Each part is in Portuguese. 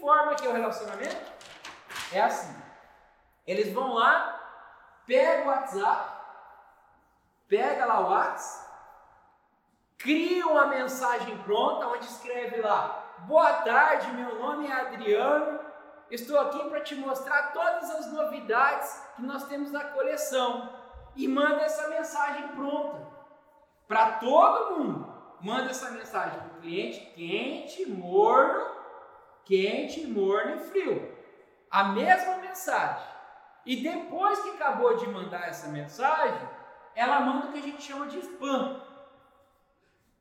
forma que é o relacionamento? É assim. Eles vão lá, pega o WhatsApp, pega lá o WhatsApp, cria uma mensagem pronta onde escreve lá: Boa tarde, meu nome é Adriano. Estou aqui para te mostrar todas as novidades que nós temos na coleção. E manda essa mensagem pronta para todo mundo. Manda essa mensagem para o cliente quente, morno, quente, morno e frio. A mesma mensagem. E depois que acabou de mandar essa mensagem, ela manda o que a gente chama de spam.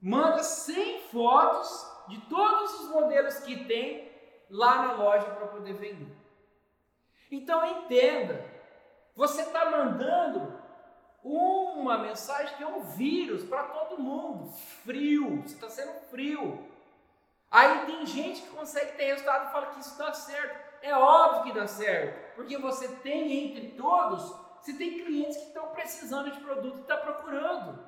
Manda 100 fotos de todos os modelos que tem lá na loja para poder vender. Então entenda, você está mandando uma mensagem que é um vírus para todo mundo, frio, você está sendo frio. Aí tem gente que consegue ter resultado e fala que isso dá certo. É óbvio que dá certo, porque você tem entre todos, você tem clientes que estão precisando de produto e está procurando.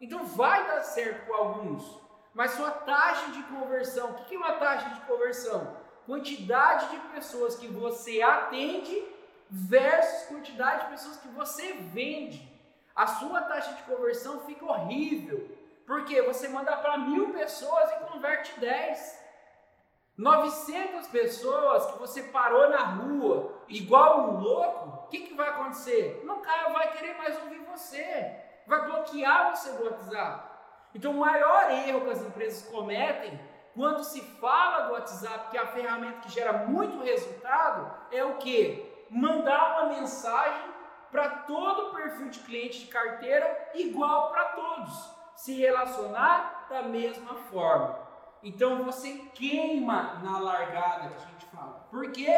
Então vai dar certo com alguns. Mas sua taxa de conversão, o que é uma taxa de conversão? Quantidade de pessoas que você atende versus quantidade de pessoas que você vende. A sua taxa de conversão fica horrível. Porque você manda para mil pessoas e converte 10. 900 pessoas que você parou na rua, igual um louco, o que, que vai acontecer? Não, vai querer mais ouvir você, vai bloquear você do WhatsApp. Então, o maior erro que as empresas cometem quando se fala do WhatsApp, que é a ferramenta que gera muito resultado, é o que? Mandar uma mensagem para todo o perfil de cliente de carteira igual para todos, se relacionar da mesma forma. Então você queima na largada que a gente fala. Porque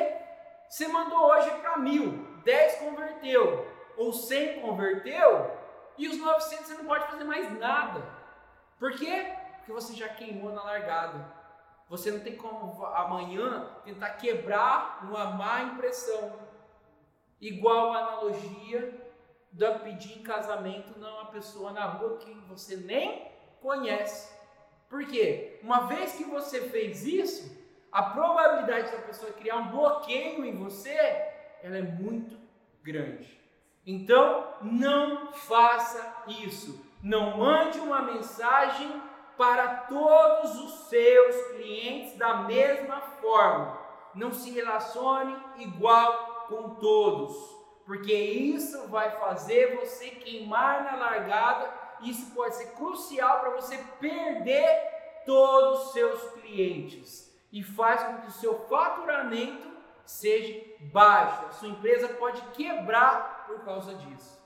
você mandou hoje para mil, 10 converteu, ou 100 converteu, e os 900 você não pode fazer mais nada. Por quê? Porque você já queimou na largada. Você não tem como amanhã tentar quebrar uma má impressão. Igual a analogia da pedir em casamento uma pessoa na rua que você nem conhece. Por quê? Uma vez que você fez isso, a probabilidade da pessoa criar um bloqueio em você, ela é muito grande. Então, não faça isso. Não mande uma mensagem para todos os seus clientes da mesma forma. Não se relacione igual com todos, porque isso vai fazer você queimar na largada. Isso pode ser crucial para você perder todos os seus clientes e faz com que o seu faturamento seja baixo. A sua empresa pode quebrar por causa disso.